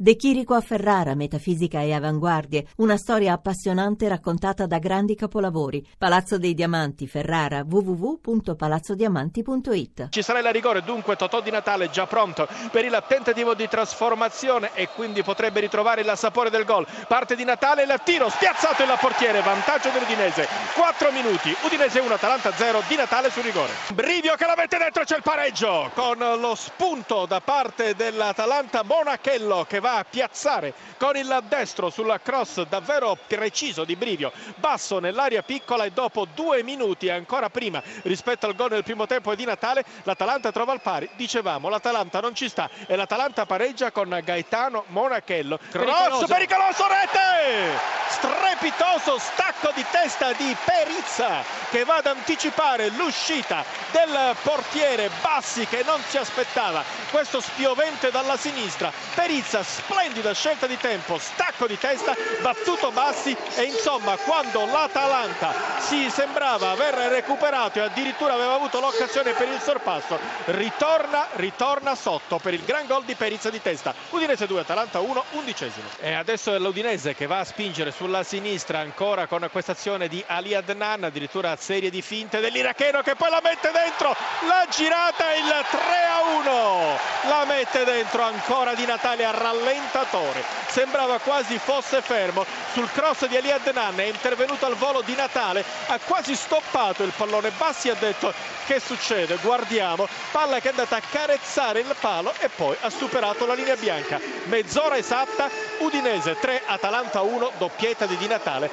De Chirico a Ferrara, metafisica e avanguardie, una storia appassionante raccontata da grandi capolavori. Palazzo dei Diamanti, Ferrara, www.palazzodiamanti.it. Ci sarà il rigore, dunque Totò di Natale già pronto per il tentativo di trasformazione e quindi potrebbe ritrovare il sapore del gol. Parte di Natale, il tiro spiazzato il portiere, vantaggio dell'Udinese. 4 minuti, Udinese 1, Atalanta 0, di Natale sul rigore. Brivio che la mette dentro, c'è il pareggio con lo spunto da parte dell'Atalanta Monachello che va va a piazzare con il destro sulla cross davvero preciso di Brivio, basso nell'area piccola e dopo due minuti ancora prima rispetto al gol nel primo tempo di Natale l'Atalanta trova il pari, dicevamo l'Atalanta non ci sta e l'Atalanta pareggia con Gaetano Monachello. Cross pericoloso rete! strepitoso stacco di testa di Perizza che va ad anticipare l'uscita del portiere Bassi che non si aspettava. Questo spiovente dalla sinistra. Perizza splendida scelta di tempo stacco di testa battuto Bassi e insomma quando l'Atalanta si sembrava aver recuperato e addirittura aveva avuto l'occasione per il sorpasso ritorna, ritorna sotto per il gran gol di Perizza di testa. Udinese 2 Atalanta 1 undicesimo. E adesso è l'Udinese che va a spingere sulla sinistra ancora con questa azione di Ali Adnan addirittura serie di finte dell'iracheno che poi la mette dentro. La girata il 3 a 1 la mette dentro ancora di Natale a rallentatore. Sembrava quasi fosse fermo. Sul cross di Ali Adnan è intervenuto al volo di Natale. Ha quasi stoppato il pallone. Bassi ha detto che succede? Guardiamo. Palla che è andata a carezzare il palo e poi ha superato la linea bianca. Mezz'ora esatta. Udinese 3 Atalanta 1 doppietta di Di Natale